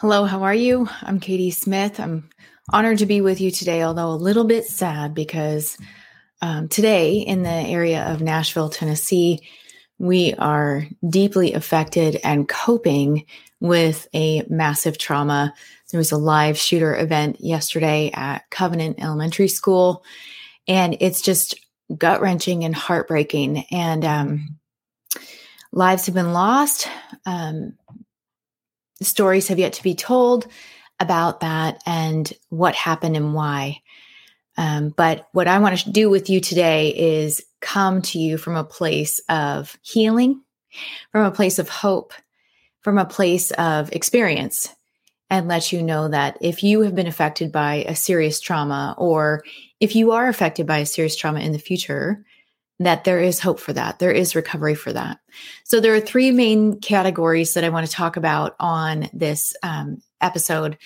Hello, how are you? I'm Katie Smith. I'm honored to be with you today, although a little bit sad because um, today in the area of Nashville, Tennessee, we are deeply affected and coping with a massive trauma. There was a live shooter event yesterday at Covenant Elementary School, and it's just gut wrenching and heartbreaking. And um, lives have been lost. Um, stories have yet to be told about that and what happened and why. Um, but what I want to do with you today is come to you from a place of healing, from a place of hope, from a place of experience, and let you know that if you have been affected by a serious trauma, or if you are affected by a serious trauma in the future, that there is hope for that. There is recovery for that. So there are three main categories that I want to talk about on this um, episode.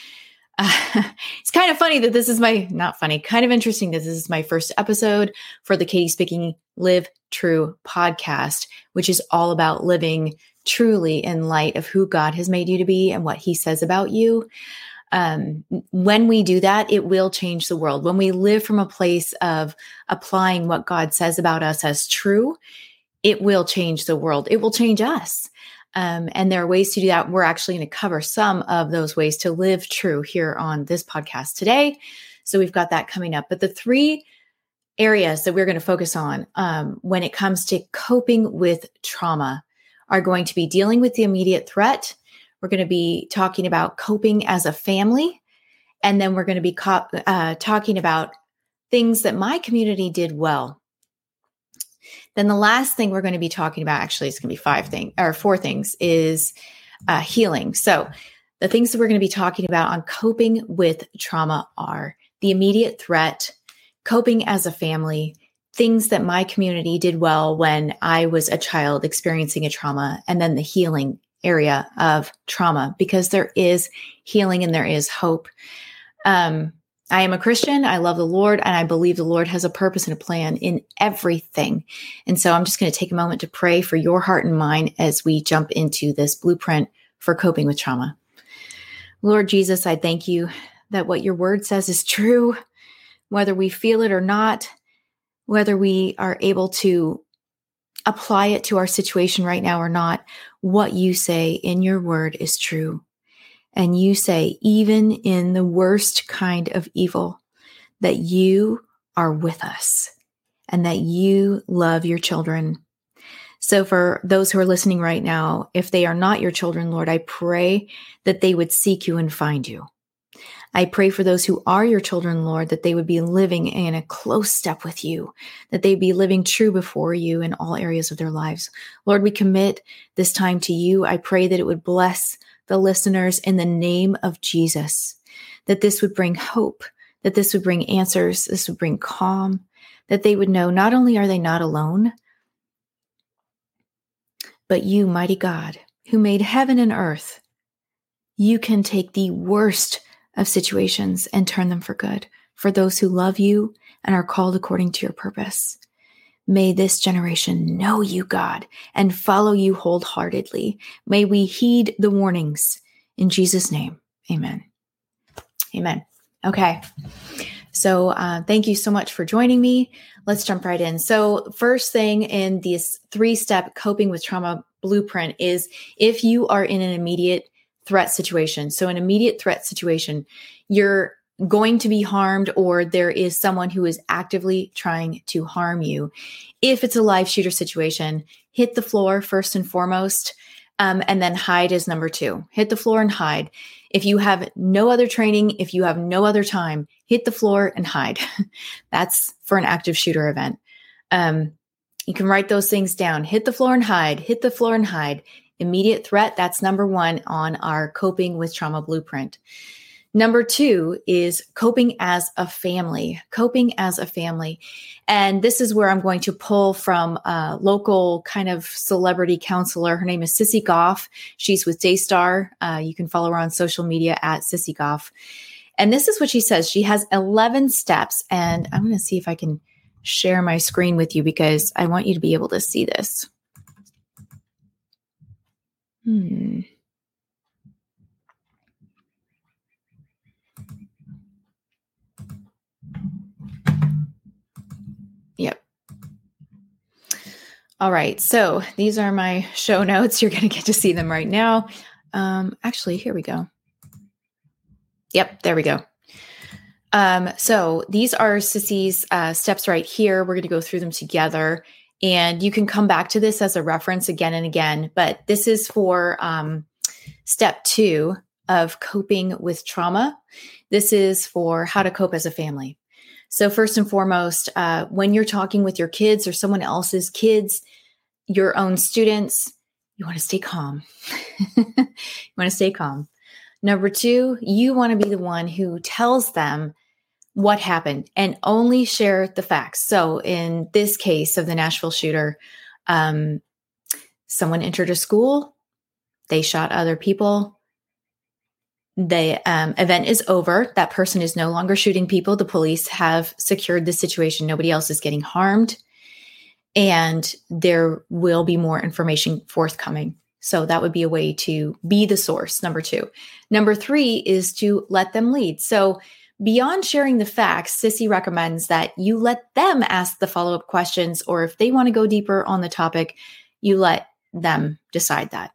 Uh, it's kind of funny that this is my not funny, kind of interesting that this is my first episode for the Katie Speaking Live True podcast, which is all about living truly in light of who God has made you to be and what He says about you um, when we do that, it will change the world. When we live from a place of applying what God says about us as true, it will change the world. It will change us. Um, and there are ways to do that. We're actually going to cover some of those ways to live true here on this podcast today. So we've got that coming up. But the three areas that we're going to focus on um, when it comes to coping with trauma are going to be dealing with the immediate threat we're going to be talking about coping as a family. And then we're going to be co- uh, talking about things that my community did well. Then the last thing we're going to be talking about, actually, it's going to be five things or four things, is uh, healing. So the things that we're going to be talking about on coping with trauma are the immediate threat, coping as a family, things that my community did well when I was a child experiencing a trauma, and then the healing area of trauma because there is healing and there is hope. Um, I am a Christian. I love the Lord and I believe the Lord has a purpose and a plan in everything. And so I'm just going to take a moment to pray for your heart and mind as we jump into this blueprint for coping with trauma. Lord Jesus, I thank you that what your word says is true, whether we feel it or not, whether we are able to apply it to our situation right now or not, what you say in your word is true. And you say, even in the worst kind of evil, that you are with us and that you love your children. So, for those who are listening right now, if they are not your children, Lord, I pray that they would seek you and find you. I pray for those who are your children, Lord, that they would be living in a close step with you, that they be living true before you in all areas of their lives. Lord, we commit this time to you. I pray that it would bless the listeners in the name of Jesus, that this would bring hope, that this would bring answers, this would bring calm, that they would know not only are they not alone, but you, mighty God, who made heaven and earth, you can take the worst of situations and turn them for good for those who love you and are called according to your purpose. May this generation know you, God, and follow you wholeheartedly. May we heed the warnings. In Jesus' name, amen. Amen. Okay. So, uh, thank you so much for joining me. Let's jump right in. So, first thing in this three step coping with trauma blueprint is if you are in an immediate threat situation. So, an immediate threat situation, you're going to be harmed or there is someone who is actively trying to harm you. If it's a live shooter situation, hit the floor first and foremost, um, and then hide is number two. Hit the floor and hide. If you have no other training, if you have no other time, hit the floor and hide. That's for an active shooter event. Um, you can write those things down. Hit the floor and hide. Hit the floor and hide. Immediate threat, that's number one on our coping with trauma blueprint. Number two is coping as a family, coping as a family. And this is where I'm going to pull from a local kind of celebrity counselor. Her name is Sissy Goff. She's with Daystar. Uh, you can follow her on social media at Sissy Goff. And this is what she says. She has 11 steps. And I'm going to see if I can share my screen with you because I want you to be able to see this. Hmm. Yep. All right. So these are my show notes. You're going to get to see them right now. Um, actually, here we go. Yep. There we go. Um, so these are Sissy's uh, steps right here. We're going to go through them together. And you can come back to this as a reference again and again. But this is for um, step two of coping with trauma. This is for how to cope as a family. So, first and foremost, uh, when you're talking with your kids or someone else's kids, your own students, you want to stay calm. you want to stay calm. Number two, you want to be the one who tells them what happened and only share the facts. So, in this case of the Nashville shooter, um, someone entered a school, they shot other people. The um, event is over. That person is no longer shooting people. The police have secured the situation. Nobody else is getting harmed. And there will be more information forthcoming. So that would be a way to be the source. Number two. Number three is to let them lead. So beyond sharing the facts, Sissy recommends that you let them ask the follow up questions, or if they want to go deeper on the topic, you let them decide that.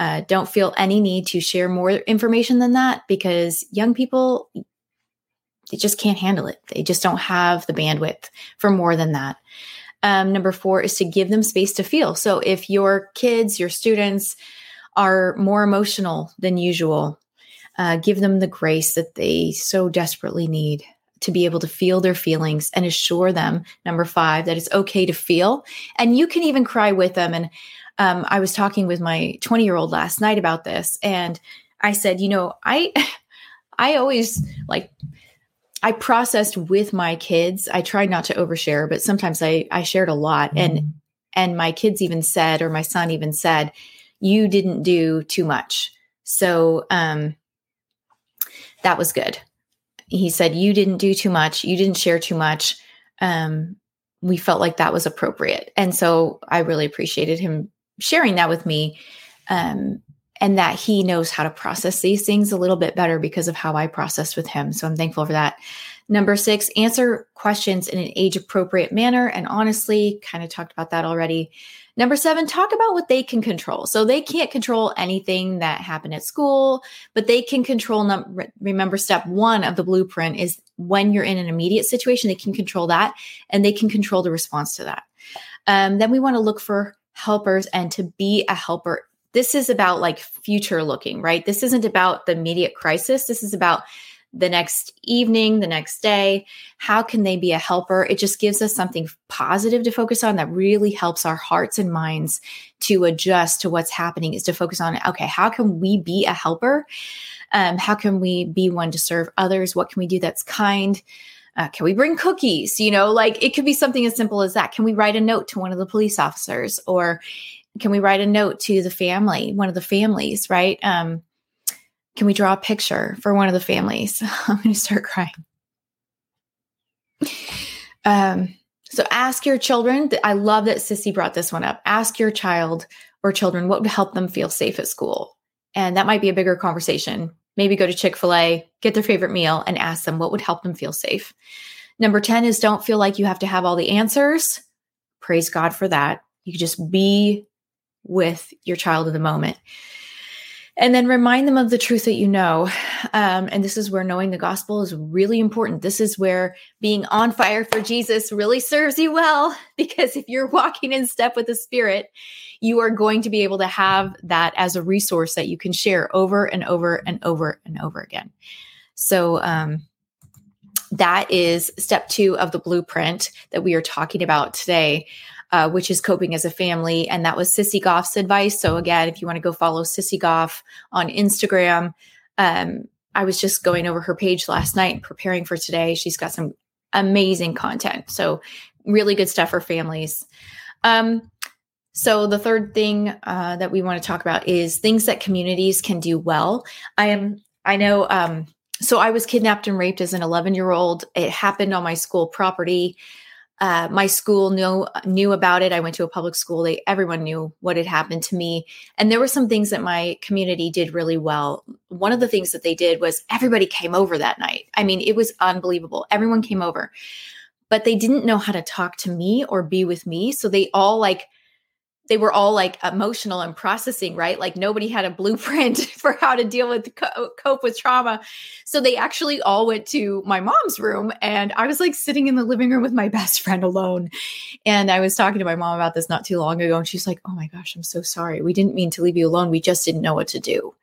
Uh, don't feel any need to share more information than that because young people they just can't handle it. They just don't have the bandwidth for more than that. Um, number four is to give them space to feel. So if your kids, your students are more emotional than usual, uh, give them the grace that they so desperately need to be able to feel their feelings and assure them, number five, that it's okay to feel. And you can even cry with them. And um, I was talking with my 20 year old last night about this, and I said, you know, I, I always like, I processed with my kids. I tried not to overshare, but sometimes I, I shared a lot, mm-hmm. and and my kids even said, or my son even said, you didn't do too much. So um, that was good. He said, you didn't do too much. You didn't share too much. Um, we felt like that was appropriate. And so I really appreciated him sharing that with me um, and that he knows how to process these things a little bit better because of how I processed with him. So I'm thankful for that. Number six, answer questions in an age appropriate manner. And honestly, kind of talked about that already. Number seven, talk about what they can control. So they can't control anything that happened at school, but they can control. Num- remember, step one of the blueprint is when you're in an immediate situation, they can control that and they can control the response to that. Um, then we want to look for helpers and to be a helper. This is about like future looking, right? This isn't about the immediate crisis. This is about the next evening, the next day. How can they be a helper? It just gives us something positive to focus on that really helps our hearts and minds to adjust to what's happening, is to focus on, okay, how can we be a helper? Um, how can we be one to serve others? What can we do that's kind? Uh, can we bring cookies? You know, like it could be something as simple as that. Can we write a note to one of the police officers or can we write a note to the family, one of the families, right? Um, can we draw a picture for one of the families? I'm going to start crying. Um, so ask your children. I love that Sissy brought this one up. Ask your child or children what would help them feel safe at school. And that might be a bigger conversation maybe go to Chick fil A, get their favorite meal, and ask them what would help them feel safe. Number 10 is don't feel like you have to have all the answers. Praise God for that. You just be with your child in the moment and then remind them of the truth that you know. Um, and this is where knowing the gospel is really important. This is where being on fire for Jesus really serves you well, because if you're walking in step with the Spirit, you are going to be able to have that as a resource that you can share over and over and over and over again. So, um, that is step two of the blueprint that we are talking about today uh, which is coping as a family. And that was Sissy Goff's advice. So, again, if you want to go follow Sissy Goff on Instagram, um, I was just going over her page last night preparing for today. She's got some amazing content. So, really good stuff for families. Um, so, the third thing uh, that we want to talk about is things that communities can do well. I am, I know, um, so I was kidnapped and raped as an 11 year old. It happened on my school property. Uh, my school knew knew about it. I went to a public school. They everyone knew what had happened to me, and there were some things that my community did really well. One of the things that they did was everybody came over that night. I mean, it was unbelievable. Everyone came over, but they didn't know how to talk to me or be with me, so they all like they were all like emotional and processing, right? Like nobody had a blueprint for how to deal with cope with trauma. So they actually all went to my mom's room and I was like sitting in the living room with my best friend alone. And I was talking to my mom about this not too long ago and she's like, "Oh my gosh, I'm so sorry. We didn't mean to leave you alone. We just didn't know what to do."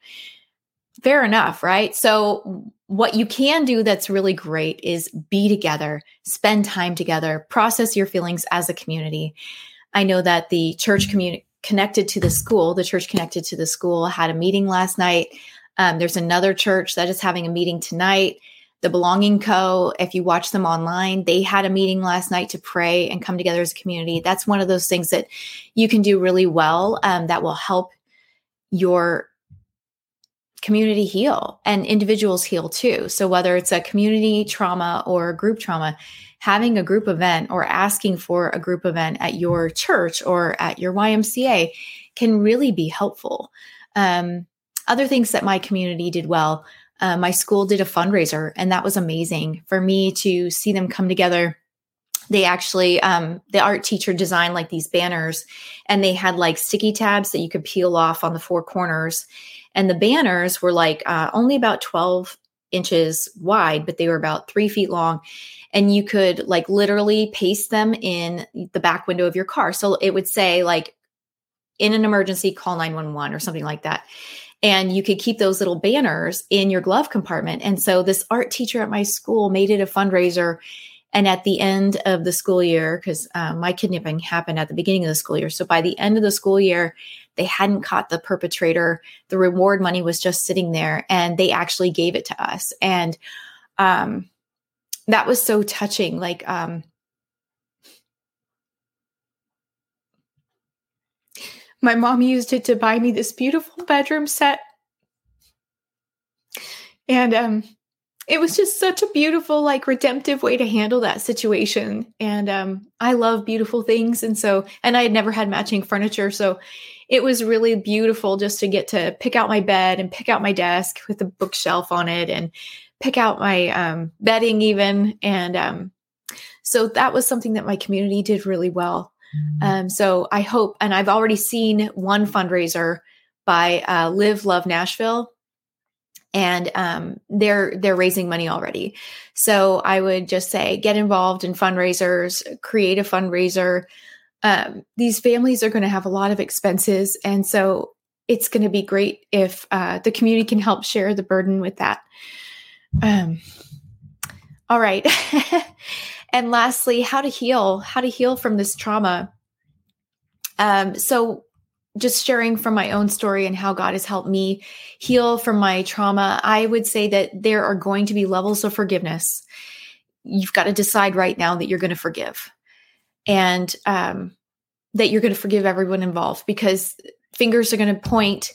Fair enough, right? So what you can do that's really great is be together, spend time together, process your feelings as a community. I know that the church community connected to the school, the church connected to the school, had a meeting last night. Um, there's another church that is having a meeting tonight. The Belonging Co., if you watch them online, they had a meeting last night to pray and come together as a community. That's one of those things that you can do really well um, that will help your community heal and individuals heal too. So, whether it's a community trauma or group trauma, having a group event or asking for a group event at your church or at your YMCA can really be helpful. Um, other things that my community did well uh, my school did a fundraiser, and that was amazing for me to see them come together they actually um, the art teacher designed like these banners and they had like sticky tabs that you could peel off on the four corners and the banners were like uh, only about 12 inches wide but they were about three feet long. And you could like literally paste them in the back window of your car. So it would say like in an emergency call 911 or something like that. And you could keep those little banners in your glove compartment. And so this art teacher at my school made it a fundraiser and at the end of the school year, because um, my kidnapping happened at the beginning of the school year. So by the end of the school year, they hadn't caught the perpetrator. The reward money was just sitting there and they actually gave it to us. And um, that was so touching. Like, um, my mom used it to buy me this beautiful bedroom set. And um, it was just such a beautiful like redemptive way to handle that situation. And um, i love beautiful things. And so and i had never had matching furniture. So it was really beautiful just to get to pick out my bed and pick out my desk with a bookshelf on it and pick out my um, bedding even. And um, so that was something that my community did really well. Mm-hmm. um, so i hope and i've already seen one fundraiser by uh, live love nashville and um, they're they're raising money already. So I would just say get involved in fundraisers, create a fundraiser. Um, these families are going to have a lot of expenses, and so it's going to be great if uh, the community can help share the burden with that. Um, all right, and lastly, how to heal? How to heal from this trauma? Um, so just sharing from my own story and how God has helped me heal from my trauma, I would say that there are going to be levels of forgiveness. You've got to decide right now that you're going to forgive and um, that you're going to forgive everyone involved because fingers are going to point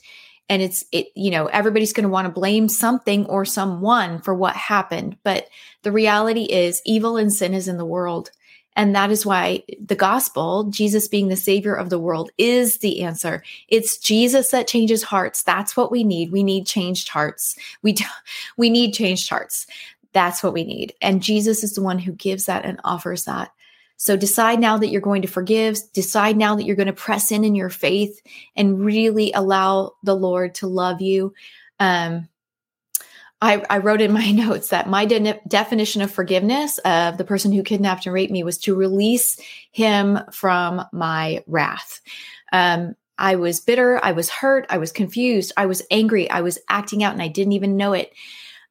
and it's it you know everybody's going to want to blame something or someone for what happened but the reality is evil and sin is in the world and that is why the gospel, Jesus being the savior of the world, is the answer. It's Jesus that changes hearts. That's what we need. We need changed hearts. We, do, we need changed hearts. That's what we need. And Jesus is the one who gives that and offers that. So decide now that you're going to forgive. Decide now that you're going to press in in your faith and really allow the Lord to love you. Um, I, I, wrote in my notes that my de- definition of forgiveness of the person who kidnapped and raped me was to release him from my wrath. Um, I was bitter. I was hurt. I was confused. I was angry. I was acting out and I didn't even know it.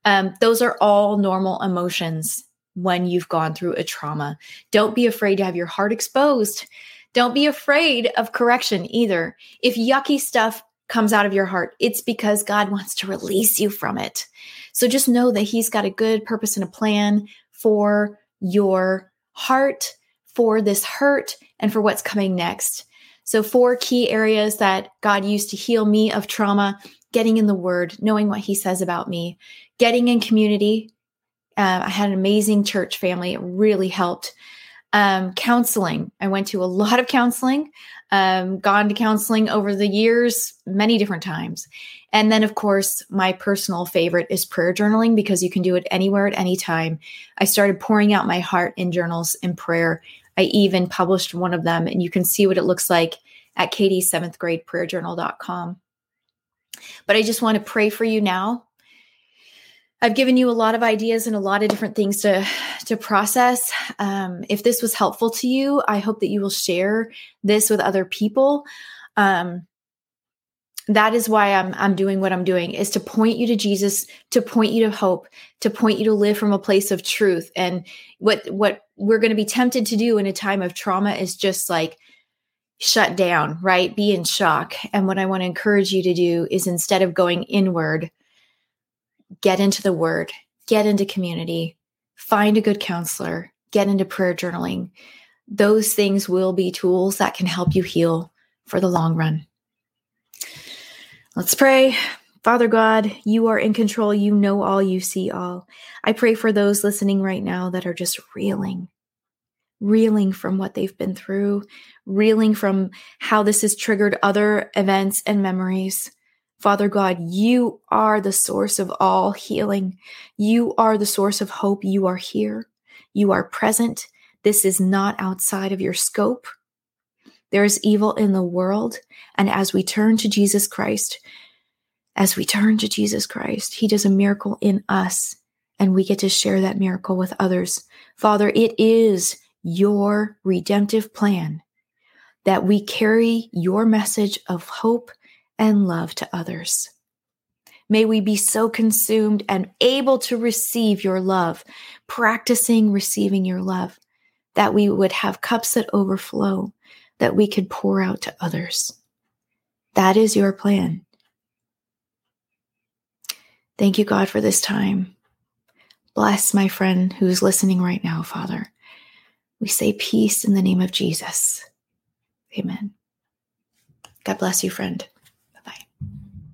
Um, those are all normal emotions when you've gone through a trauma. Don't be afraid to have your heart exposed. Don't be afraid of correction either. If yucky stuff comes out of your heart, it's because God wants to release you from it. So just know that He's got a good purpose and a plan for your heart, for this hurt, and for what's coming next. So, four key areas that God used to heal me of trauma getting in the Word, knowing what He says about me, getting in community. Uh, I had an amazing church family, it really helped. Um, counseling. I went to a lot of counseling um, gone to counseling over the years many different times. And then, of course, my personal favorite is prayer journaling because you can do it anywhere at any time. I started pouring out my heart in journals in prayer. I even published one of them, and you can see what it looks like at Katie's seventh grade prayer journal.com. But I just want to pray for you now. I've given you a lot of ideas and a lot of different things to to process. Um, if this was helpful to you, I hope that you will share this with other people. Um, that is why I'm I'm doing what I'm doing is to point you to Jesus, to point you to hope, to point you to live from a place of truth. And what what we're going to be tempted to do in a time of trauma is just like shut down, right? Be in shock. And what I want to encourage you to do is instead of going inward, get into the word, get into community, find a good counselor, get into prayer journaling. Those things will be tools that can help you heal for the long run. Let's pray. Father God, you are in control. You know all, you see all. I pray for those listening right now that are just reeling, reeling from what they've been through, reeling from how this has triggered other events and memories. Father God, you are the source of all healing. You are the source of hope. You are here. You are present. This is not outside of your scope. There is evil in the world. And as we turn to Jesus Christ, as we turn to Jesus Christ, He does a miracle in us, and we get to share that miracle with others. Father, it is your redemptive plan that we carry your message of hope and love to others. May we be so consumed and able to receive your love, practicing receiving your love, that we would have cups that overflow that we could pour out to others. That is your plan. Thank you, God, for this time. Bless my friend who's listening right now, Father. We say peace in the name of Jesus. Amen. God bless you, friend.